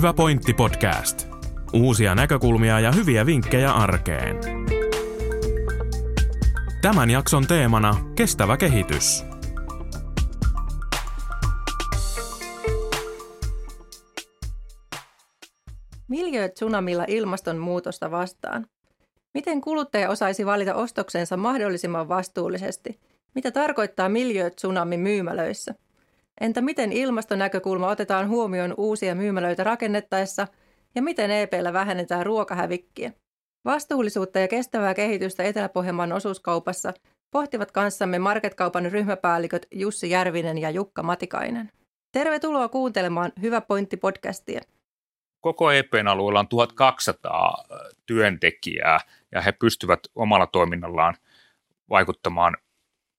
Hyvä pointti podcast. Uusia näkökulmia ja hyviä vinkkejä arkeen. Tämän jakson teemana kestävä kehitys. Miljöö tsunamilla ilmastonmuutosta vastaan. Miten kuluttaja osaisi valita ostoksensa mahdollisimman vastuullisesti? Mitä tarkoittaa miljöö tsunami myymälöissä? Entä miten ilmastonäkökulma otetaan huomioon uusia myymälöitä rakennettaessa ja miten EPllä vähennetään ruokahävikkiä? Vastuullisuutta ja kestävää kehitystä Etelä-Pohjanmaan osuuskaupassa pohtivat kanssamme marketkaupan ryhmäpäälliköt Jussi Järvinen ja Jukka Matikainen. Tervetuloa kuuntelemaan Hyvä pointti podcastia. Koko EPn alueella on 1200 työntekijää ja he pystyvät omalla toiminnallaan vaikuttamaan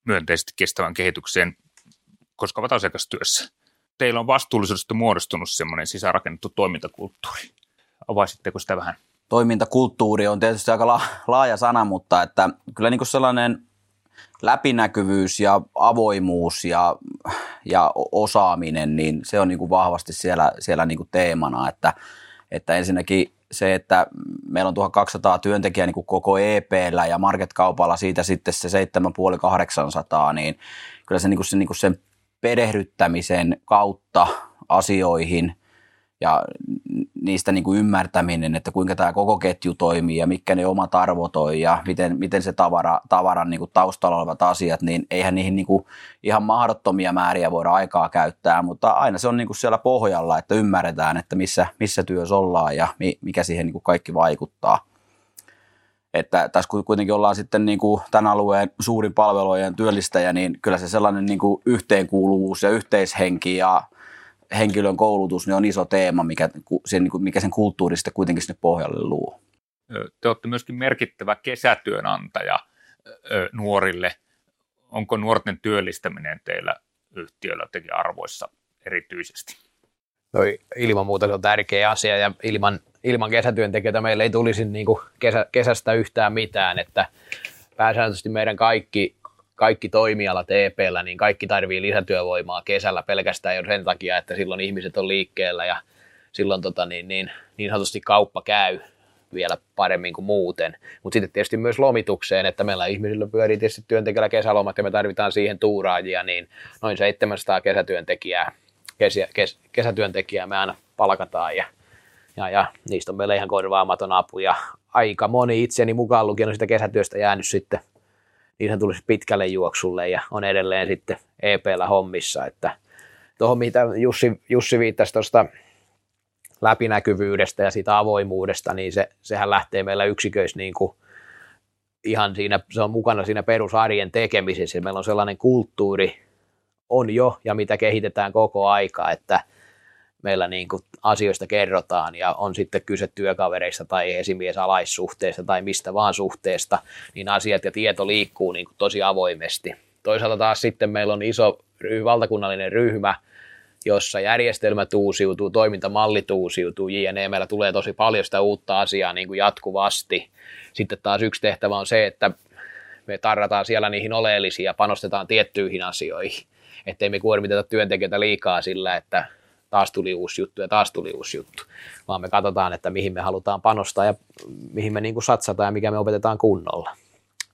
myönteisesti kestävän kehitykseen koska ovat asiakastyössä. Teillä on vastuullisuudesta muodostunut semmoinen sisäänrakennettu toimintakulttuuri. Avaisitteko sitä vähän? Toimintakulttuuri on tietysti aika la- laaja sana, mutta että kyllä niin kuin sellainen läpinäkyvyys ja avoimuus ja, ja osaaminen, niin se on niin kuin vahvasti siellä, siellä niin kuin teemana, että, että ensinnäkin se, että meillä on 1200 työntekijää niin kuin koko EPllä ja marketkaupalla siitä sitten se 7500 niin kyllä se, niin kuin se, niin kuin sen perehdyttämisen kautta asioihin ja niistä niin kuin ymmärtäminen, että kuinka tämä koko ketju toimii ja mitkä ne omat arvot on ja miten, miten se tavara, tavaran niin kuin taustalla olevat asiat, niin eihän niihin niin kuin ihan mahdottomia määriä voida aikaa käyttää, mutta aina se on niin kuin siellä pohjalla, että ymmärretään, että missä, missä työssä ollaan ja mikä siihen niin kuin kaikki vaikuttaa. Että tässä kuitenkin ollaan sitten niin kuin tämän alueen suurin palvelujen työllistäjä, niin kyllä se sellainen niin kuin yhteenkuuluvuus ja yhteishenki ja henkilön koulutus niin on iso teema, mikä sen, niin mikä sen kulttuurista kuitenkin sinne pohjalle luo. Te olette myöskin merkittävä kesätyönantaja nuorille. Onko nuorten työllistäminen teillä yhtiöllä jotenkin arvoissa erityisesti? No, ilman muuta se on tärkeä asia ja ilman ilman kesätyöntekijöitä meillä ei tulisi niin kuin kesä, kesästä yhtään mitään, että pääsääntöisesti meidän kaikki, kaikki toimialat EPllä, niin kaikki tarvii lisätyövoimaa kesällä pelkästään jo sen takia, että silloin ihmiset on liikkeellä ja silloin tota, niin, niin, niin sanotusti kauppa käy vielä paremmin kuin muuten. Mutta sitten tietysti myös lomitukseen, että meillä ihmisillä pyörii tietysti työntekijällä kesälomat ja me tarvitaan siihen tuuraajia, niin noin 700 kesätyöntekijää, kesä, kes, kesätyöntekijää me aina palkataan ja ja, ja niistä on meillä ihan korvaamaton apu ja aika moni itseni mukaan lukien on sitä kesätyöstä jäänyt sitten niin tulisi pitkälle juoksulle ja on edelleen sitten EPllä hommissa, että tuohon mitä Jussi, Jussi viittasi tuosta läpinäkyvyydestä ja siitä avoimuudesta, niin se, sehän lähtee meillä yksiköissä niin kuin ihan siinä, se on mukana siinä perusarjen tekemisessä. Meillä on sellainen kulttuuri, on jo ja mitä kehitetään koko aika, että meillä niin kuin asioista kerrotaan ja on sitten kyse työkavereista tai esimies alaissuhteesta tai mistä vaan suhteesta, niin asiat ja tieto liikkuu niin kuin tosi avoimesti. Toisaalta taas sitten meillä on iso valtakunnallinen ryhmä, jossa järjestelmät uusiutuu, toimintamallit uusiutuu, jne. Meillä tulee tosi paljon sitä uutta asiaa niin kuin jatkuvasti. Sitten taas yksi tehtävä on se, että me tarrataan siellä niihin oleellisiin ja panostetaan tiettyihin asioihin. Että me kuormiteta työntekijöitä liikaa sillä, että taas tuli uusi juttu ja taas tuli uusi juttu, vaan me katsotaan, että mihin me halutaan panostaa ja mihin me niin kuin satsataan ja mikä me opetetaan kunnolla.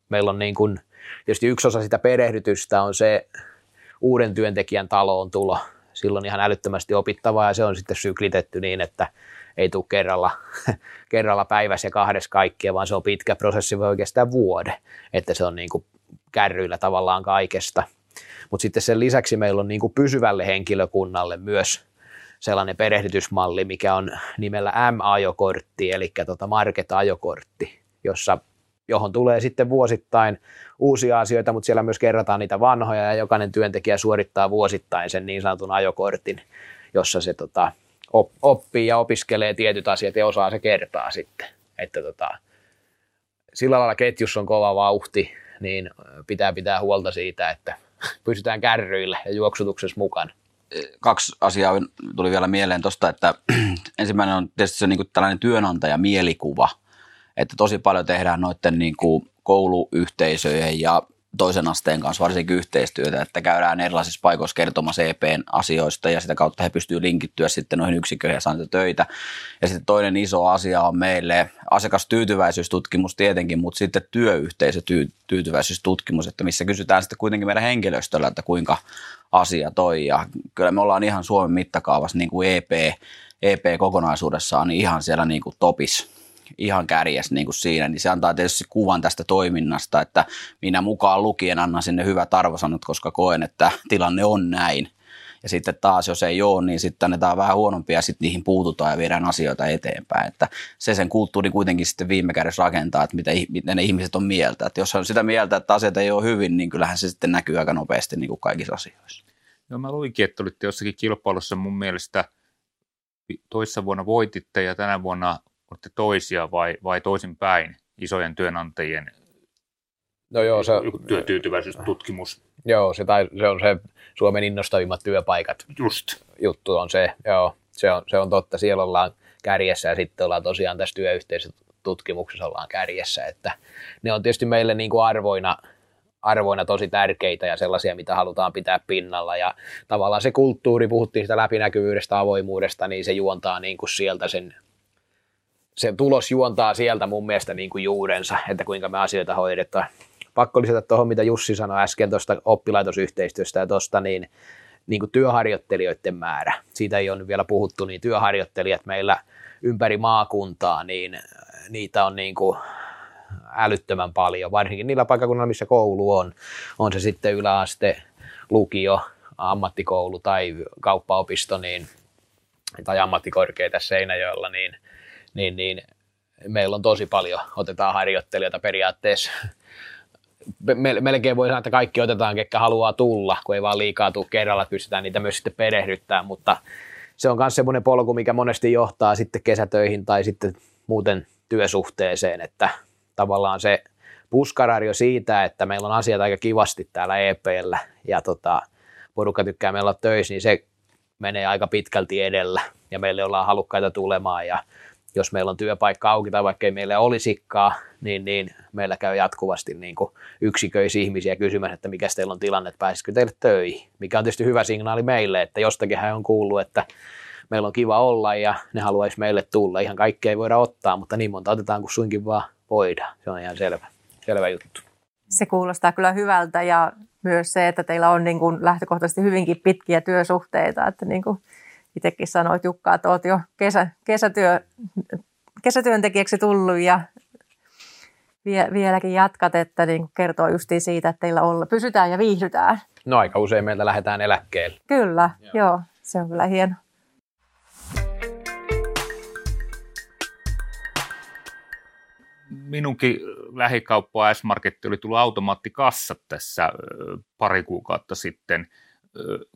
Meillä on niin kuin, tietysti yksi osa sitä perehdytystä on se uuden työntekijän taloon tulo. Silloin ihan älyttömästi opittavaa ja se on sitten syklitetty niin, että ei tule kerralla, kerralla päivässä ja kahdessa kaikkia, vaan se on pitkä prosessi, voi oikeastaan vuode, että se on niin kuin kärryillä tavallaan kaikesta. Mutta sitten sen lisäksi meillä on niin kuin pysyvälle henkilökunnalle myös sellainen perehdytysmalli, mikä on nimellä M-ajokortti, eli tota Market-ajokortti, jossa, johon tulee sitten vuosittain uusia asioita, mutta siellä myös kerrataan niitä vanhoja ja jokainen työntekijä suorittaa vuosittain sen niin sanotun ajokortin, jossa se tota, oppii ja opiskelee tietyt asiat ja osaa se kertaa sitten. Että tota, sillä lailla ketjussa on kova vauhti, niin pitää pitää huolta siitä, että pysytään kärryillä ja juoksutuksessa mukana kaksi asiaa tuli vielä mieleen tuosta, että ensimmäinen on tietysti se niin kuin tällainen työnantajamielikuvaa, että tosi paljon tehdään noiden niin kuin kouluyhteisöjen ja toisen asteen kanssa varsinkin yhteistyötä, että käydään erilaisissa paikoissa kertomassa EPn asioista ja sitä kautta he pystyvät linkittyä sitten noihin yksikköihin ja saamaan töitä. Ja sitten toinen iso asia on meille asiakastyytyväisyystutkimus tietenkin, mutta sitten työyhteisötyytyväisyystutkimus, että missä kysytään sitten kuitenkin meidän henkilöstöllä, että kuinka asia toi. Ja kyllä me ollaan ihan Suomen mittakaavassa niin kuin EP, EP kokonaisuudessaan niin ihan siellä niin kuin topis ihan kärjes niin kuin siinä, niin se antaa tietysti kuvan tästä toiminnasta, että minä mukaan lukien annan sinne hyvät arvosanat, koska koen, että tilanne on näin. Ja sitten taas, jos ei ole, niin sitten annetaan vähän huonompia ja sitten niihin puututaan ja viedään asioita eteenpäin. Että se sen kulttuuri kuitenkin sitten viime kädessä rakentaa, että mitä, mitä ne ihmiset on mieltä. Että jos on sitä mieltä, että asiat ei ole hyvin, niin kyllähän se sitten näkyy aika nopeasti niin kuin kaikissa asioissa. Joo, mä luinkin, että olitte jossakin kilpailussa mun mielestä toissa vuonna voititte ja tänä vuonna olette toisia vai, vai toisinpäin isojen työnantajien no joo, se, työtyytyväisyystutkimus? Joo, se, tai, se on se Suomen innostavimmat työpaikat. Just. Juttu on se, joo, se on, se on totta. Siellä ollaan kärjessä ja sitten ollaan tosiaan tässä työyhteisötutkimuksessa ollaan kärjessä, että ne on tietysti meille niin kuin arvoina, arvoina tosi tärkeitä ja sellaisia, mitä halutaan pitää pinnalla. Ja tavallaan se kulttuuri, puhuttiin sitä läpinäkyvyydestä, avoimuudesta, niin se juontaa niin kuin sieltä sen se tulos juontaa sieltä mun mielestä niin kuin juurensa, että kuinka me asioita hoidetaan. Pakko lisätä tuohon, mitä Jussi sanoi äsken tuosta oppilaitosyhteistyöstä ja tuosta, niin, niin kuin työharjoittelijoiden määrä. Siitä ei ole vielä puhuttu, niin työharjoittelijat meillä ympäri maakuntaa, niin niitä on niin kuin älyttömän paljon, varsinkin niillä paikkakunnilla, missä koulu on. On se sitten yläaste, lukio, ammattikoulu tai kauppaopisto niin, tai ammattikorkea tässä Seinäjoella, niin – niin, niin meillä on tosi paljon, otetaan harjoittelijoita periaatteessa. Melkein voi sanoa, että kaikki otetaan, ketkä haluaa tulla, kun ei vaan liikaa tule kerralla, että pystytään niitä myös sitten perehdyttämään, mutta se on myös semmoinen polku, mikä monesti johtaa sitten kesätöihin tai sitten muuten työsuhteeseen, että tavallaan se puskarario siitä, että meillä on asiat aika kivasti täällä EPllä ja tota, porukka tykkää meillä olla töissä, niin se menee aika pitkälti edellä ja meille ollaan halukkaita tulemaan ja jos meillä on työpaikka auki tai vaikka ei meillä olisikaan, niin, niin meillä käy jatkuvasti niin yksiköisiä ihmisiä kysymässä, että mikä teillä on tilanne, että pääsisikö teille töihin. Mikä on tietysti hyvä signaali meille, että jostakin hän on kuullut, että meillä on kiva olla ja ne haluaisi meille tulla. Ihan kaikkea ei voida ottaa, mutta niin monta otetaan kuin suinkin vaan voidaan. Se on ihan selvä, selvä juttu. Se kuulostaa kyllä hyvältä ja myös se, että teillä on niin kuin lähtökohtaisesti hyvinkin pitkiä työsuhteita, että niin kuin itsekin sanoit Jukka, että olet jo kesä, kesätyö, kesätyöntekijäksi tullut ja vie, vieläkin jatkat, että niin kertoo justiin siitä, että teillä olla, pysytään ja viihdytään. No aika usein meiltä lähdetään eläkkeelle. Kyllä, joo, joo se on kyllä hieno. minunkin lähikauppa S-Marketti oli tullut automaattikassat tässä pari kuukautta sitten –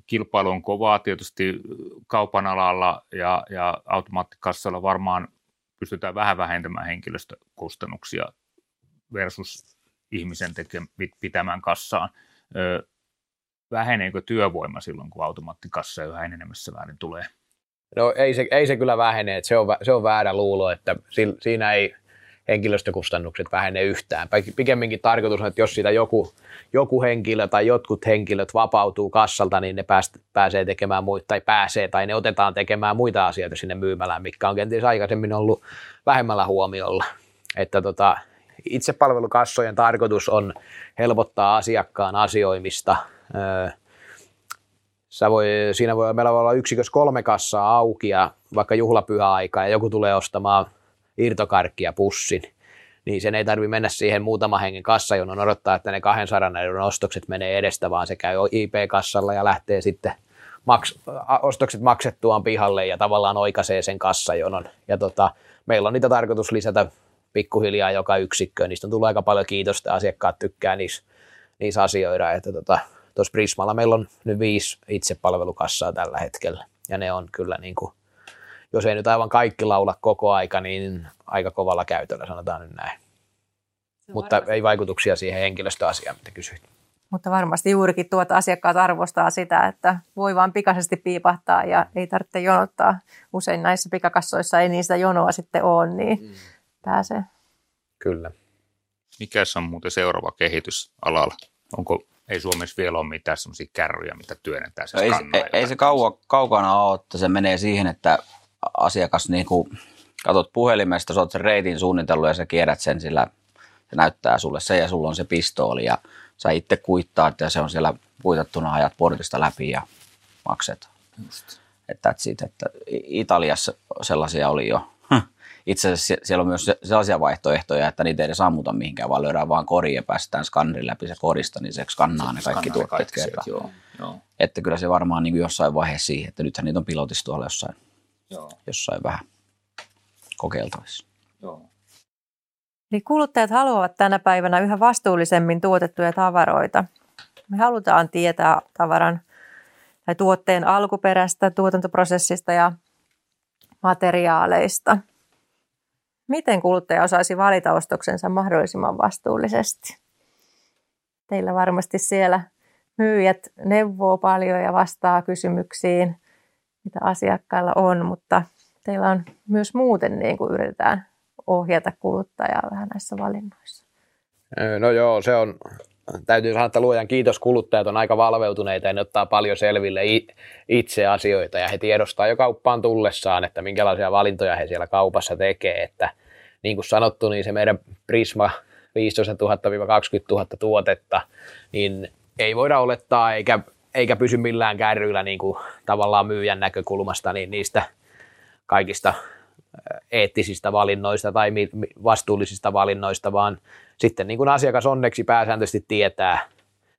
kilpailu on kovaa tietysti kaupan alalla ja, ja automaattikassalla varmaan pystytään vähän vähentämään henkilöstökustannuksia versus ihmisen tekemään, pitämään kassaan. Ö, väheneekö työvoima silloin, kun automaattikassa yhä enenemässä väärin tulee? No ei se, ei se kyllä vähene, että se on, se on väärä luulo, että siinä ei henkilöstökustannukset vähene yhtään. Pikemminkin tarkoitus on, että jos siitä joku joku henkilö tai jotkut henkilöt vapautuu kassalta, niin ne pääst, pääsee tekemään muita, tai pääsee, tai ne otetaan tekemään muita asioita sinne myymälään, mikä on kenties aikaisemmin ollut vähemmällä huomiolla. Että tota, itsepalvelukassojen tarkoitus on helpottaa asiakkaan asioimista. Sä voi, siinä voi, meillä voi olla yksikös kolme kassaa auki ja vaikka juhlapyhäaika ja joku tulee ostamaan irtokarkkia pussin, niin sen ei tarvi mennä siihen muutama hengen kassajonon odottaa, että ne 200 euron ostokset menee edestä, vaan se käy IP-kassalla ja lähtee sitten maks- ostokset maksettuaan pihalle ja tavallaan oikaisee sen kassajonon. Ja tota, meillä on niitä tarkoitus lisätä pikkuhiljaa joka yksikköön. Niistä on tullut aika paljon kiitosta, asiakkaat tykkää niissä, niissä asioida. Että tota, tuossa Prismalla meillä on nyt viisi itsepalvelukassaa tällä hetkellä. Ja ne on kyllä niin kuin jos ei nyt aivan kaikki laula koko aika, niin aika kovalla käytöllä, sanotaan nyt näin. Mutta varmasti. ei vaikutuksia siihen henkilöstöasiaan, mitä kysyit. Mutta varmasti juurikin tuota asiakkaat arvostaa sitä, että voi vaan pikaisesti piipahtaa ja ei tarvitse jonottaa. Usein näissä pikakassoissa ei niistä jonoa sitten ole, niin mm. pääsee. Kyllä. Mikä on muuten seuraava kehitys alalla? Onko, ei Suomessa vielä ole mitään sellaisia kärryjä, mitä työnnetään no ei, ei, ei se kauan, kaukana ole, että se menee siihen, että asiakas niin kuin, katot puhelimesta, sä oot sen reitin suunnitellut ja sä kierrät sen sillä, se näyttää sulle se ja sulla on se pistooli ja sä itse kuittaat ja se on siellä kuitattuna ajat portista läpi ja maksetaan. Just. Että, siitä, että Italiassa sellaisia oli jo. Itse asiassa siellä on myös sellaisia vaihtoehtoja, että niitä ei edes ammuta mihinkään, vaan lyödään vaan kori ja päästään skannerin läpi se korista, niin se skannaa ne kaikki tuotteet. Joo, joo. Että kyllä se varmaan niin jossain vaiheessa siihen, että nythän niitä on pilotissa tuolla jossain, joo. jossain vähän kokeiltavissa. Joo. Eli kuluttajat haluavat tänä päivänä yhä vastuullisemmin tuotettuja tavaroita. Me halutaan tietää tavaran tai tuotteen alkuperästä, tuotantoprosessista ja materiaaleista. Miten kuluttaja osaisi valita ostoksensa mahdollisimman vastuullisesti? Teillä varmasti siellä myyjät neuvoo paljon ja vastaa kysymyksiin, mitä asiakkailla on, mutta teillä on myös muuten niin kuin yritetään ohjata kuluttajaa vähän näissä valinnoissa. No joo, se on, täytyy sanoa, että luojan kiitos, kuluttajat on aika valveutuneita ja ne ottaa paljon selville itse asioita ja he tiedostaa jo kauppaan tullessaan, että minkälaisia valintoja he siellä kaupassa tekee, että niin kuin sanottu, niin se meidän Prisma 15 000-20 000 tuotetta, niin ei voida olettaa eikä, eikä pysy millään kärryillä niin kuin tavallaan myyjän näkökulmasta, niin niistä kaikista eettisistä valinnoista tai vastuullisista valinnoista, vaan sitten niin kuin asiakas onneksi pääsääntöisesti tietää,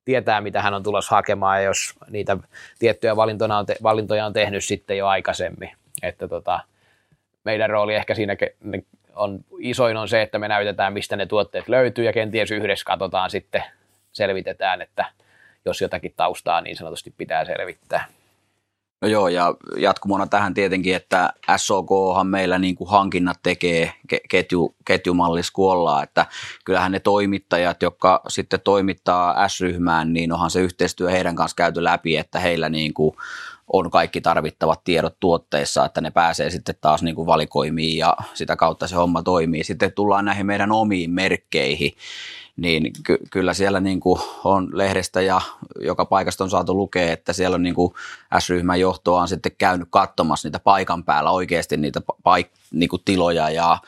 tietää, mitä hän on tulossa hakemaan, ja jos niitä tiettyjä valintoja on, te, valintoja on tehnyt sitten jo aikaisemmin. Että tota, meidän rooli ehkä siinä on isoin on se, että me näytetään, mistä ne tuotteet löytyy, ja kenties yhdessä katsotaan sitten, selvitetään, että jos jotakin taustaa niin sanotusti pitää selvittää. No joo, ja jatkumona tähän tietenkin, että SOKhan meillä niin kuin hankinnat tekee ketju, ketjumallis kuollaan, että kyllähän ne toimittajat, jotka sitten toimittaa S-ryhmään, niin onhan se yhteistyö heidän kanssa käyty läpi, että heillä niin kuin on kaikki tarvittavat tiedot tuotteissa, että ne pääsee sitten taas niin kuin valikoimiin ja sitä kautta se homma toimii. Sitten tullaan näihin meidän omiin merkkeihin, niin ky- kyllä siellä niin kuin on lehdestä ja joka paikasta on saatu lukea, että siellä on niin kuin S-ryhmän johtoa on sitten käynyt katsomassa niitä paikan päällä oikeasti niitä paik- niin kuin tiloja ja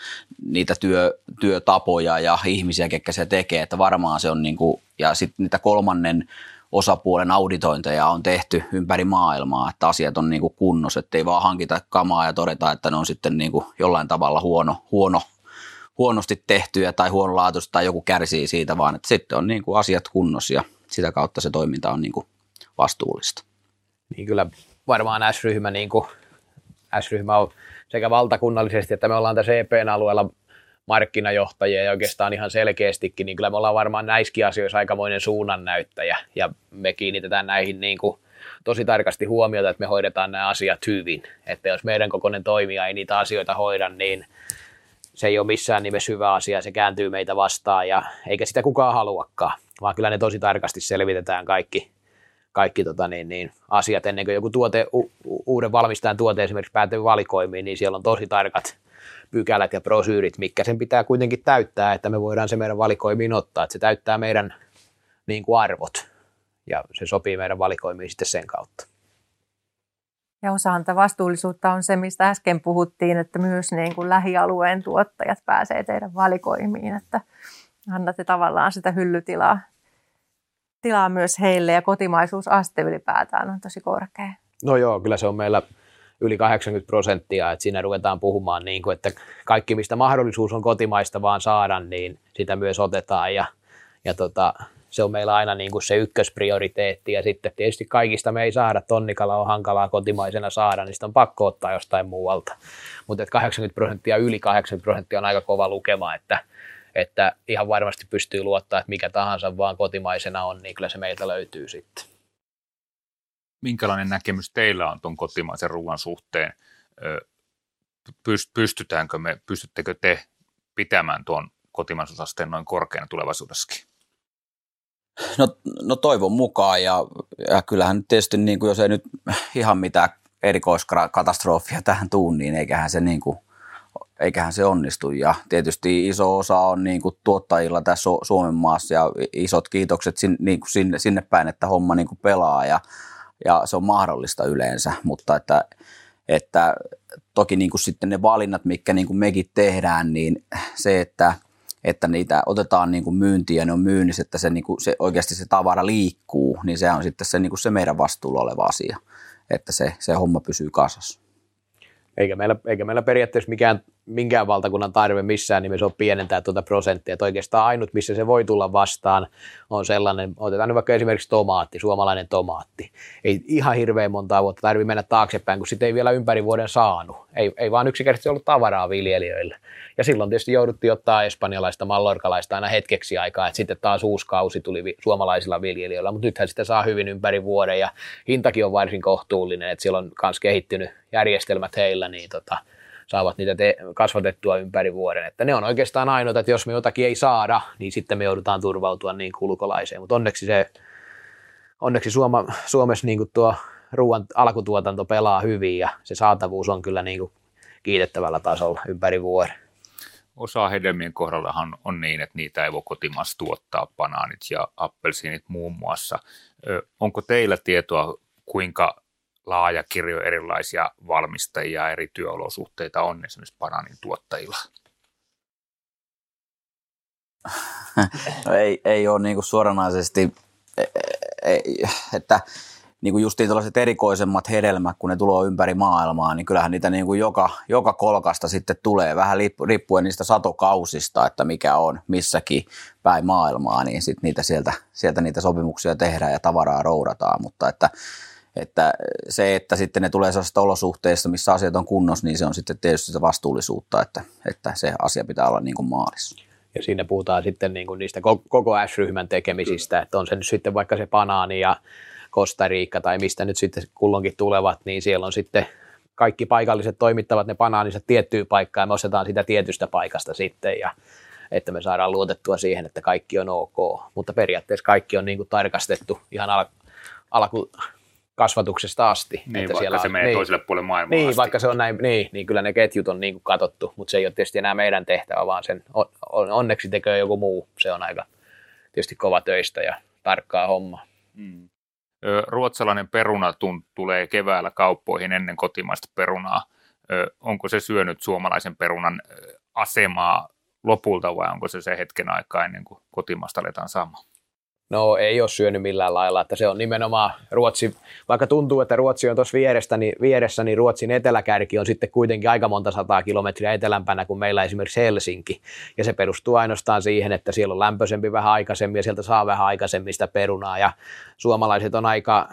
niitä työ, työtapoja ja ihmisiä, ketkä se tekee, että varmaan se on niin kuin, ja sitten niitä kolmannen osapuolen auditointeja on tehty ympäri maailmaa, että asiat on niin kunnossa, ettei vaan hankita kamaa ja todeta, että ne on sitten niin kuin jollain tavalla huono, huono huonosti tehtyjä tai huonolaatuista tai joku kärsii siitä, vaan että sitten on niin kuin asiat kunnossa ja sitä kautta se toiminta on niin kuin vastuullista. Niin kyllä varmaan S-ryhmä, niin kuin, S-ryhmä on sekä valtakunnallisesti, että me ollaan tässä EPn alueella markkinajohtajia ja oikeastaan ihan selkeästikin, niin kyllä me ollaan varmaan näissäkin asioissa aikamoinen suunnannäyttäjä ja me kiinnitetään näihin niin kuin tosi tarkasti huomiota, että me hoidetaan nämä asiat hyvin. Että jos meidän kokoinen toimija ei niitä asioita hoida, niin se ei ole missään nimessä hyvä asia, se kääntyy meitä vastaan ja eikä sitä kukaan haluakaan, vaan kyllä ne tosi tarkasti selvitetään kaikki, kaikki tota niin, niin, asiat ennen kuin joku tuote, u, uuden valmistajan tuote esimerkiksi päätyy valikoimiin, niin siellä on tosi tarkat pykälät ja prosyyrit, mikä sen pitää kuitenkin täyttää, että me voidaan se meidän valikoimiin ottaa, että se täyttää meidän niin kuin arvot ja se sopii meidän valikoimiin sitten sen kautta. Ja osahan tätä vastuullisuutta on se, mistä äsken puhuttiin, että myös niin kuin lähialueen tuottajat pääsee teidän valikoimiin, että annatte tavallaan sitä hyllytilaa tilaa myös heille ja kotimaisuusaste ylipäätään on tosi korkea. No joo, kyllä se on meillä yli 80 prosenttia, että siinä ruvetaan puhumaan niin kuin, että kaikki mistä mahdollisuus on kotimaista vaan saada, niin sitä myös otetaan ja, ja tota, se on meillä aina niin kuin se ykkösprioriteetti ja sitten tietysti kaikista me ei saada, tonnikala on hankalaa kotimaisena saada, niin sitä on pakko ottaa jostain muualta. Mutta 80 prosenttia, yli 80 prosenttia on aika kova lukema, että, että ihan varmasti pystyy luottaa, että mikä tahansa vaan kotimaisena on, niin kyllä se meiltä löytyy sitten. Minkälainen näkemys teillä on tuon kotimaisen ruoan suhteen? Pystytäänkö me, pystyttekö te pitämään tuon kotimaisuusasteen noin korkeana tulevaisuudessakin? No, no toivon mukaan ja, ja kyllähän nyt tietysti niin kuin, jos ei nyt ihan mitään erikoiskatastrofia tähän tuu, niin eiköhän se niin kuin, eiköhän se onnistu. Ja tietysti iso osa on niin kuin tuottajilla tässä Suomen maassa ja isot kiitokset sinne, niin kuin sinne, sinne päin, että homma niin kuin pelaa ja, ja se on mahdollista yleensä, mutta että, että toki niin kuin sitten ne valinnat, mitkä niin kuin mekin tehdään, niin se, että, että niitä otetaan niin kuin myyntiin ja ne on myynnissä, että se, niin kuin, se oikeasti se tavara liikkuu, niin se on sitten se, niin kuin se meidän vastuulla oleva asia, että se, se homma pysyy kasassa. Eikä meillä, eikä meillä periaatteessa mikään, minkään valtakunnan tarve missään nimessä ole pienentää tuota prosenttia. Että oikeastaan ainut, missä se voi tulla vastaan, on sellainen, otetaan nyt vaikka esimerkiksi tomaatti, suomalainen tomaatti. Ei ihan hirveän montaa vuotta tarvitse mennä taaksepäin, kun sitä ei vielä ympäri vuoden saanut. Ei, ei vaan yksinkertaisesti ollut tavaraa viljelijöille. Ja silloin tietysti jouduttiin ottaa espanjalaista, mallorkalaista aina hetkeksi aikaa, että sitten taas uusi kausi tuli suomalaisilla viljelijöillä, mutta nythän sitä saa hyvin ympäri vuoden ja hintakin on varsin kohtuullinen, että siellä on myös kehittynyt järjestelmät heillä, niin tota, saavat niitä te- kasvatettua ympäri vuoden. Että ne on oikeastaan ainoita, että jos me jotakin ei saada, niin sitten me joudutaan turvautua niin ulkolaiseen. Mutta onneksi, se, onneksi Suoma, Suomessa niin tuo ruoan alkutuotanto pelaa hyvin ja se saatavuus on kyllä niin kiitettävällä tasolla ympäri vuoden osa hedelmien kohdallahan on niin, että niitä ei voi kotimaassa tuottaa, banaanit ja appelsiinit muun muassa. Ö, onko teillä tietoa, kuinka laaja kirjo erilaisia valmistajia eri työolosuhteita on esimerkiksi banaanin tuottajilla? No ei, ei ole niin kuin suoranaisesti, e, e, että niin kuin justiin tällaiset erikoisemmat hedelmät, kun ne tulee ympäri maailmaa, niin kyllähän niitä niin kuin joka, joka kolkasta sitten tulee, vähän riippuen niistä satokausista, että mikä on missäkin päin maailmaa, niin sitten niitä sieltä, sieltä niitä sopimuksia tehdään ja tavaraa roudataan, mutta että, että se, että sitten ne tulee sellaisista olosuhteista, missä asiat on kunnossa, niin se on sitten tietysti sitä vastuullisuutta, että, että se asia pitää olla niin kuin maalissa. Ja siinä puhutaan sitten niin kuin niistä koko S-ryhmän tekemisistä, että on se nyt sitten vaikka se banaani ja Riikka tai mistä nyt sitten kulloinkin tulevat, niin siellä on sitten kaikki paikalliset toimittavat ne banaaniset tiettyyn paikkaan ja me ostetaan sitä tietystä paikasta sitten ja että me saadaan luotettua siihen, että kaikki on ok. Mutta periaatteessa kaikki on niin kuin tarkastettu ihan al- alku kasvatuksesta asti. Niin, että vaikka siellä se on, menee niin, toiselle puolelle maailmaa Niin, asti. vaikka se on näin, niin, niin kyllä ne ketjut on niin kuin katsottu, mutta se ei ole tietysti enää meidän tehtävä, vaan sen on, onneksi tekee joku muu. Se on aika tietysti kova töistä ja tarkkaa hommaa. Mm ruotsalainen peruna tulee keväällä kauppoihin ennen kotimaista perunaa. Onko se syönyt suomalaisen perunan asemaa lopulta vai onko se se hetken aikaa ennen kuin kotimaasta aletaan saamaan? No ei ole syönyt millään lailla, että se on nimenomaan Ruotsi, vaikka tuntuu, että Ruotsi on tuossa niin, vieressä, niin Ruotsin eteläkärki on sitten kuitenkin aika monta sataa kilometriä etelämpänä kuin meillä esimerkiksi Helsinki. Ja se perustuu ainoastaan siihen, että siellä on lämpöisempi vähän aikaisemmin ja sieltä saa vähän aikaisemmin sitä perunaa. Ja suomalaiset on aika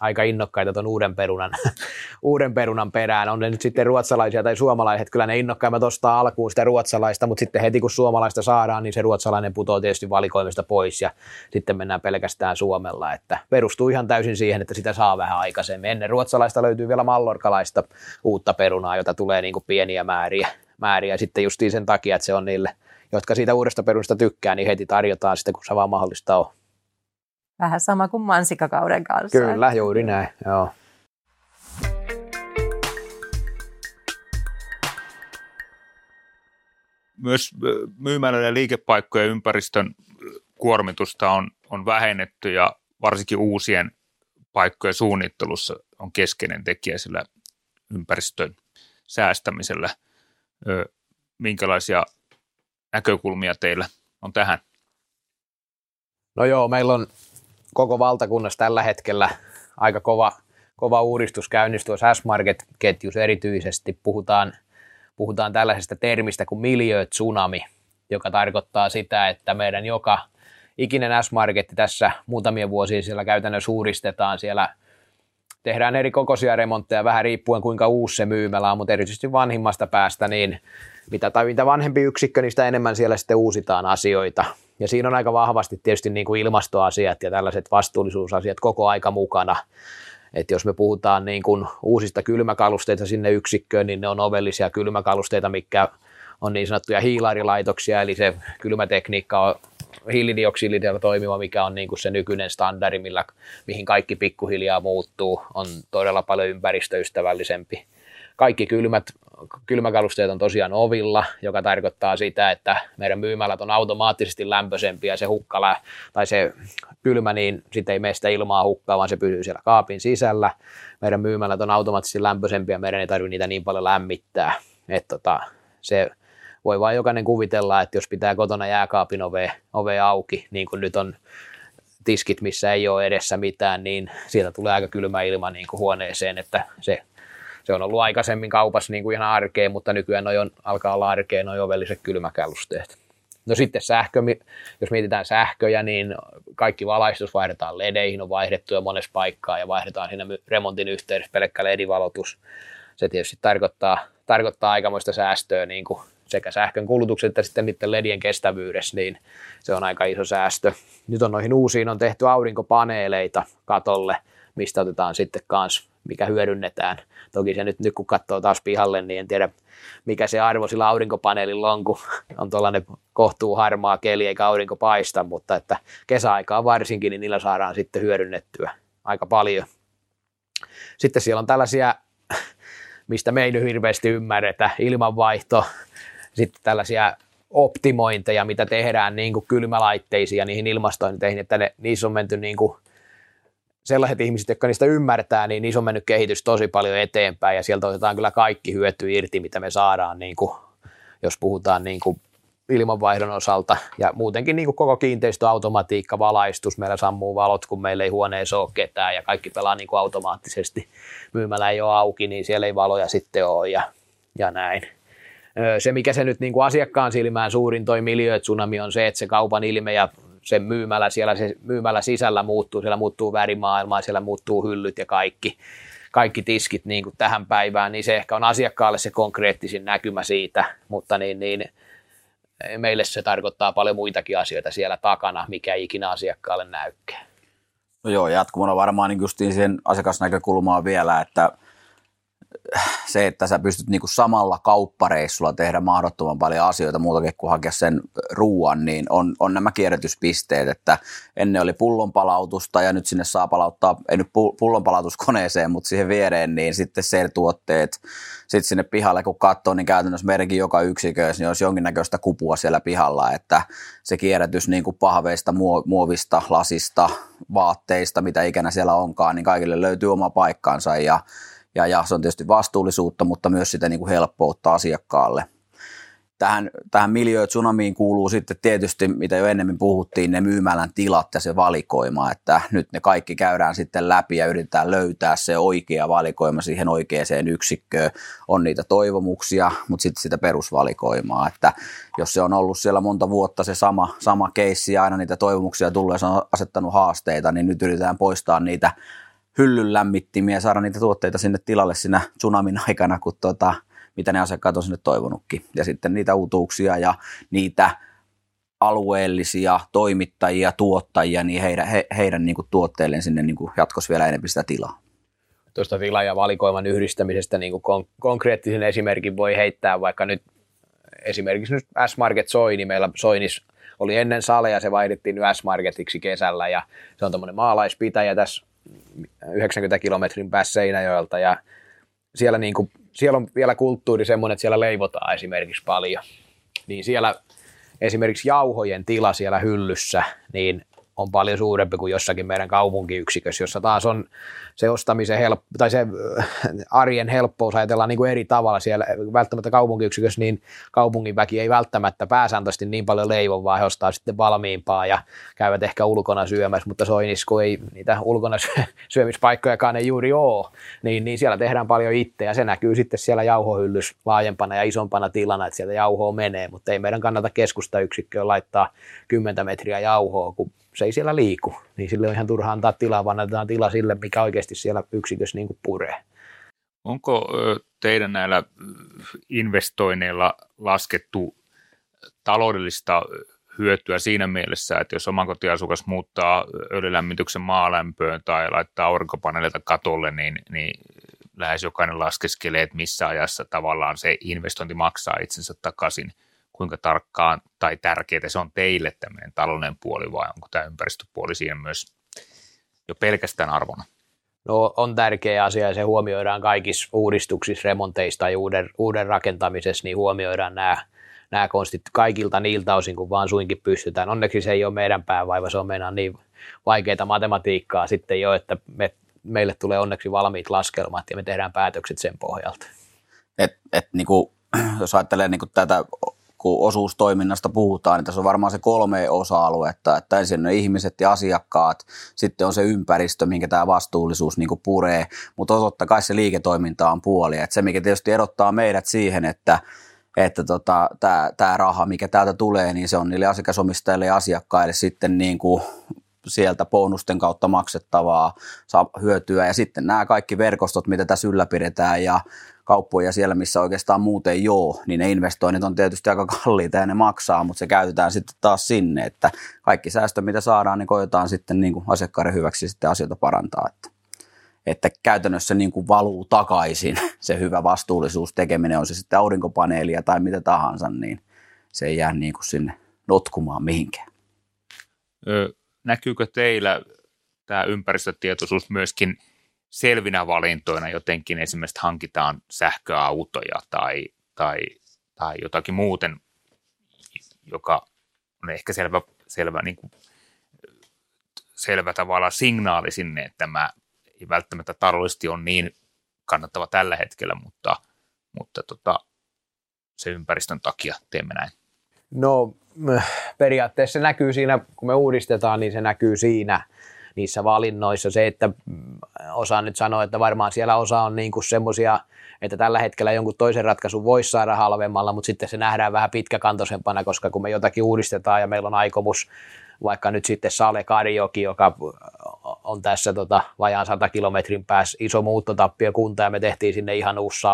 aika innokkaita tuon uuden perunan, uuden perunan perään. On ne nyt sitten ruotsalaisia tai suomalaiset, kyllä ne innokkaimmat ostaa alkuun sitä ruotsalaista, mutta sitten heti kun suomalaista saadaan, niin se ruotsalainen putoaa tietysti valikoimista pois ja sitten mennään pelkästään Suomella. Että perustuu ihan täysin siihen, että sitä saa vähän aikaisemmin. Ennen ruotsalaista löytyy vielä mallorkalaista uutta perunaa, jota tulee niin kuin pieniä määriä, määriä. Sitten justiin sen takia, että se on niille, jotka siitä uudesta perunasta tykkää, niin heti tarjotaan sitä, kun se vaan mahdollista on. Vähän sama kuin mansikakauden kanssa. Kyllä, juuri näin, joo. Myös myymälöiden liikepaikkojen ympäristön kuormitusta on, on vähennetty ja varsinkin uusien paikkojen suunnittelussa on keskeinen tekijä sillä ympäristön säästämisellä. Minkälaisia näkökulmia teillä on tähän? No joo, meillä on koko valtakunnassa tällä hetkellä aika kova, kova uudistus käynnistyy S-Market-ketjussa erityisesti. Puhutaan, puhutaan tällaisesta termistä kuin miljötsunami, joka tarkoittaa sitä, että meidän joka ikinen S-Marketti tässä muutamia vuosia siellä käytännössä uudistetaan. Siellä tehdään eri kokoisia remontteja vähän riippuen kuinka uusi se myymälä on, mutta erityisesti vanhimmasta päästä, niin mitä, tai mitä vanhempi yksikkö, niin sitä enemmän siellä sitten uusitaan asioita. Ja siinä on aika vahvasti tietysti niin kuin ilmastoasiat ja tällaiset vastuullisuusasiat koko aika mukana. Että jos me puhutaan niin kuin uusista kylmäkalusteita sinne yksikköön, niin ne on ovellisia kylmäkalusteita, mikä on niin sanottuja hiilarilaitoksia, eli se kylmätekniikka on hiilidioksidilla toimiva, mikä on niin kuin se nykyinen standardi, millä, mihin kaikki pikkuhiljaa muuttuu, on todella paljon ympäristöystävällisempi. Kaikki kylmät kylmäkalusteet on tosiaan ovilla, joka tarkoittaa sitä, että meidän myymälät on automaattisesti lämpöisempiä se hukkala tai se kylmä, niin sitten ei meistä ilmaa hukkaa, vaan se pysyy siellä kaapin sisällä. Meidän myymälät on automaattisesti lämpöisempiä, meidän ei tarvitse niitä niin paljon lämmittää. Että tota, se voi vain jokainen kuvitella, että jos pitää kotona jääkaapin ove, ove auki, niin kuin nyt on tiskit, missä ei ole edessä mitään, niin siitä tulee aika kylmä ilma niin kuin huoneeseen, että se, se on ollut aikaisemmin kaupassa niin kuin ihan arkeen, mutta nykyään noi on, alkaa olla arkeen noin ovelliset kylmäkälusteet. No sitten sähkö, jos mietitään sähköjä, niin kaikki valaistus vaihdetaan ledeihin, on vaihdettu jo monessa paikkaa ja vaihdetaan siinä remontin yhteydessä pelkkä ledivalotus. Se tietysti tarkoittaa, tarkoittaa aikamoista säästöä niin kuin sekä sähkön kulutuksen että sitten niiden ledien kestävyydessä, niin se on aika iso säästö. Nyt on noihin uusiin on tehty aurinkopaneeleita katolle, mistä otetaan sitten kans, mikä hyödynnetään. Toki se nyt, nyt kun katsoo taas pihalle, niin en tiedä mikä se arvo sillä aurinkopaneelilla on, kun on tuollainen kohtuu harmaa keli eikä aurinko paista, mutta että kesäaikaa varsinkin, niin niillä saadaan sitten hyödynnettyä aika paljon. Sitten siellä on tällaisia, mistä me ei nyt hirveästi ymmärretä, ilmanvaihto, sitten tällaisia optimointeja, mitä tehdään niin kuin kylmälaitteisiin ja niihin ilmastointeihin, että ne, niissä on menty niin kuin sellaiset ihmiset, jotka niistä ymmärtää, niin niissä on mennyt kehitys tosi paljon eteenpäin ja sieltä otetaan kyllä kaikki hyöty irti, mitä me saadaan, niin kuin, jos puhutaan niin kuin ilmanvaihdon osalta ja muutenkin niin kuin koko kiinteistöautomatiikka, valaistus, meillä sammuu valot, kun meillä ei huoneessa ole ketään ja kaikki pelaa niin kuin automaattisesti. Myymällä ei ole auki, niin siellä ei valoja sitten ole ja, ja näin se, mikä se nyt niin kuin asiakkaan silmään suurin toi tsunami on se, että se kaupan ilme ja sen myymällä, siellä se myymällä sisällä muuttuu, siellä muuttuu värimaailmaa, siellä muuttuu hyllyt ja kaikki, kaikki tiskit niin kuin tähän päivään, niin se ehkä on asiakkaalle se konkreettisin näkymä siitä, mutta niin, niin meille se tarkoittaa paljon muitakin asioita siellä takana, mikä ikinä asiakkaalle näykkää. No joo, jatkumona varmaan niin justiin siihen asiakasnäkökulmaan vielä, että – se, että sä pystyt niinku samalla kauppareissulla tehdä mahdottoman paljon asioita muutakin kuin hakea sen ruuan, niin on, on nämä kierrätyspisteet, että ennen oli pullonpalautusta ja nyt sinne saa palauttaa, ei nyt pullonpalautuskoneeseen, mutta siihen viereen, niin sitten tuotteet sitten sinne pihalle kun katsoo, niin käytännössä meidänkin joka yksikössä niin olisi jonkinnäköistä kupua siellä pihalla, että se kierrätys niin kuin pahveista, muovista, lasista, vaatteista, mitä ikinä siellä onkaan, niin kaikille löytyy oma paikkansa ja ja, ja se on tietysti vastuullisuutta, mutta myös sitä niin kuin helppoutta asiakkaalle. Tähän, tähän miljöö tsunamiin kuuluu sitten tietysti, mitä jo ennemmin puhuttiin, ne myymälän tilat ja se valikoima, että nyt ne kaikki käydään sitten läpi ja yritetään löytää se oikea valikoima siihen oikeaan yksikköön. On niitä toivomuksia, mutta sitten sitä perusvalikoimaa, että jos se on ollut siellä monta vuotta se sama, sama keissi ja aina niitä toivomuksia tulee se on asettanut haasteita, niin nyt yritetään poistaa niitä hyllyn lämmittimiä, saada niitä tuotteita sinne tilalle siinä tsunamin aikana, kun tota, mitä ne asiakkaat on sinne toivonutkin. Ja sitten niitä uutuuksia ja niitä alueellisia toimittajia, tuottajia, niin heidän, he, heidän niin kuin tuotteilleen sinne niin kuin jatkossa vielä enemmän sitä tilaa. Tuosta tila- ja valikoiman yhdistämisestä niin kuin kon- konkreettisen esimerkin voi heittää, vaikka nyt esimerkiksi nyt S-Market Soini, meillä Soinis oli ennen saleja, se vaihdettiin nyt S-Marketiksi kesällä ja se on tuommoinen maalaispitäjä tässä 90 kilometrin päässä Seinäjoelta ja siellä, niin kuin, siellä on vielä kulttuuri semmoinen, että siellä leivotaan esimerkiksi paljon. Niin siellä esimerkiksi jauhojen tila siellä hyllyssä, niin on paljon suurempi kuin jossakin meidän kaupunkiyksikössä, jossa taas on se ostamisen helppo, tai se äh, arjen helppous ajatellaan niin kuin eri tavalla siellä, välttämättä kaupunkiyksikössä, niin kaupungin väki ei välttämättä pääsääntöisesti niin paljon leivon, vaan he ostaa sitten valmiimpaa ja käyvät ehkä ulkona syömässä, mutta Soinis, kun ei niitä ulkona syömispaikkojakaan ei juuri ole, niin, niin siellä tehdään paljon itse ja se näkyy sitten siellä jauhohyllys laajempana ja isompana tilana, että sieltä jauhoa menee, mutta ei meidän kannata keskustayksikköön laittaa 10 metriä jauhoa, kun se ei siellä liiku, niin sille on ihan turha antaa tilaa, vaan annetaan tila sille, mikä oikeasti siellä yksikössä niin kuin puree. Onko teidän näillä investoinneilla laskettu taloudellista hyötyä siinä mielessä, että jos omakotiasukas muuttaa öljylämmityksen maalämpöön tai laittaa aurinkopaneelita katolle, niin, niin lähes jokainen laskeskelee, että missä ajassa tavallaan se investointi maksaa itsensä takaisin – kuinka tarkkaan tai tärkeää se on teille tämmöinen taloudellinen puoli vai onko tämä ympäristöpuoli siinä myös jo pelkästään arvona? No on tärkeä asia ja se huomioidaan kaikissa uudistuksissa, remonteissa tai uuden, uuden rakentamisessa, niin huomioidaan nämä, nämä konstit kaikilta niiltä osin, kun vaan suinkin pystytään. Onneksi se ei ole meidän päävaiva, se on meidän niin vaikeita matematiikkaa sitten jo, että me, meille tulee onneksi valmiit laskelmat ja me tehdään päätökset sen pohjalta. Et, et, niin kuin, jos ajattelee niin kuin tätä kun osuustoiminnasta puhutaan, niin tässä on varmaan se kolme osa-aluetta, että ensin ne ihmiset ja asiakkaat, sitten on se ympäristö, minkä tämä vastuullisuus niin puree, mutta totta kai se liiketoiminta on puoli. Että se, mikä tietysti erottaa meidät siihen, että että tota, tämä raha, mikä täältä tulee, niin se on niille asiakasomistajille ja asiakkaille sitten niin kuin sieltä bonusten kautta maksettavaa saa hyötyä. Ja sitten nämä kaikki verkostot, mitä tässä ylläpidetään ja kauppoja siellä, missä oikeastaan muuten ole, niin ne investoinnit on tietysti aika kalliita ja ne maksaa, mutta se käytetään sitten taas sinne, että kaikki säästö, mitä saadaan, niin koetaan sitten niin kuin asiakkaiden hyväksi sitten asioita parantaa. Että, että käytännössä niin kuin valuu takaisin se hyvä vastuullisuus tekeminen, on se sitten aurinkopaneelia tai mitä tahansa, niin se ei jää niin kuin sinne notkumaan mihinkään. Ö, näkyykö teillä tämä ympäristötietoisuus myöskin – selvinä valintoina jotenkin esimerkiksi hankitaan sähköautoja tai, tai, tai jotakin muuten, joka on ehkä selvä, selvä, niin kuin, selvä tavalla signaali sinne, että tämä ei välttämättä taloudellisesti on niin kannattava tällä hetkellä, mutta, mutta tota, se ympäristön takia teemme näin. No periaatteessa se näkyy siinä, kun me uudistetaan, niin se näkyy siinä – niissä valinnoissa. Se, että mm, osaan nyt sanoa, että varmaan siellä osa on niin semmoisia, että tällä hetkellä jonkun toisen ratkaisun voisi saada halvemmalla, mutta sitten se nähdään vähän pitkäkantoisempana, koska kun me jotakin uudistetaan ja meillä on aikomus vaikka nyt sitten Sale Karjoki, joka on tässä tota, vajaan 100 kilometrin päässä iso muuttotappio kunta ja me tehtiin sinne ihan uusi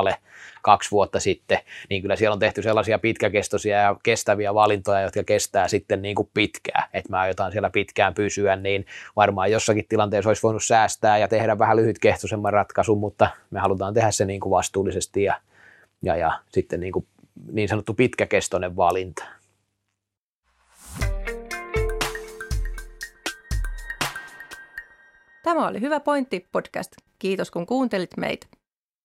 kaksi vuotta sitten, niin kyllä siellä on tehty sellaisia pitkäkestoisia ja kestäviä valintoja, jotka kestää sitten niin kuin pitkään, että mä aiotaan siellä pitkään pysyä, niin varmaan jossakin tilanteessa olisi voinut säästää ja tehdä vähän lyhytkehtoisemman ratkaisun, mutta me halutaan tehdä se niin kuin vastuullisesti ja, ja, ja sitten niin, kuin niin sanottu pitkäkestoinen valinta. Tämä oli Hyvä pointti podcast. Kiitos kun kuuntelit meitä.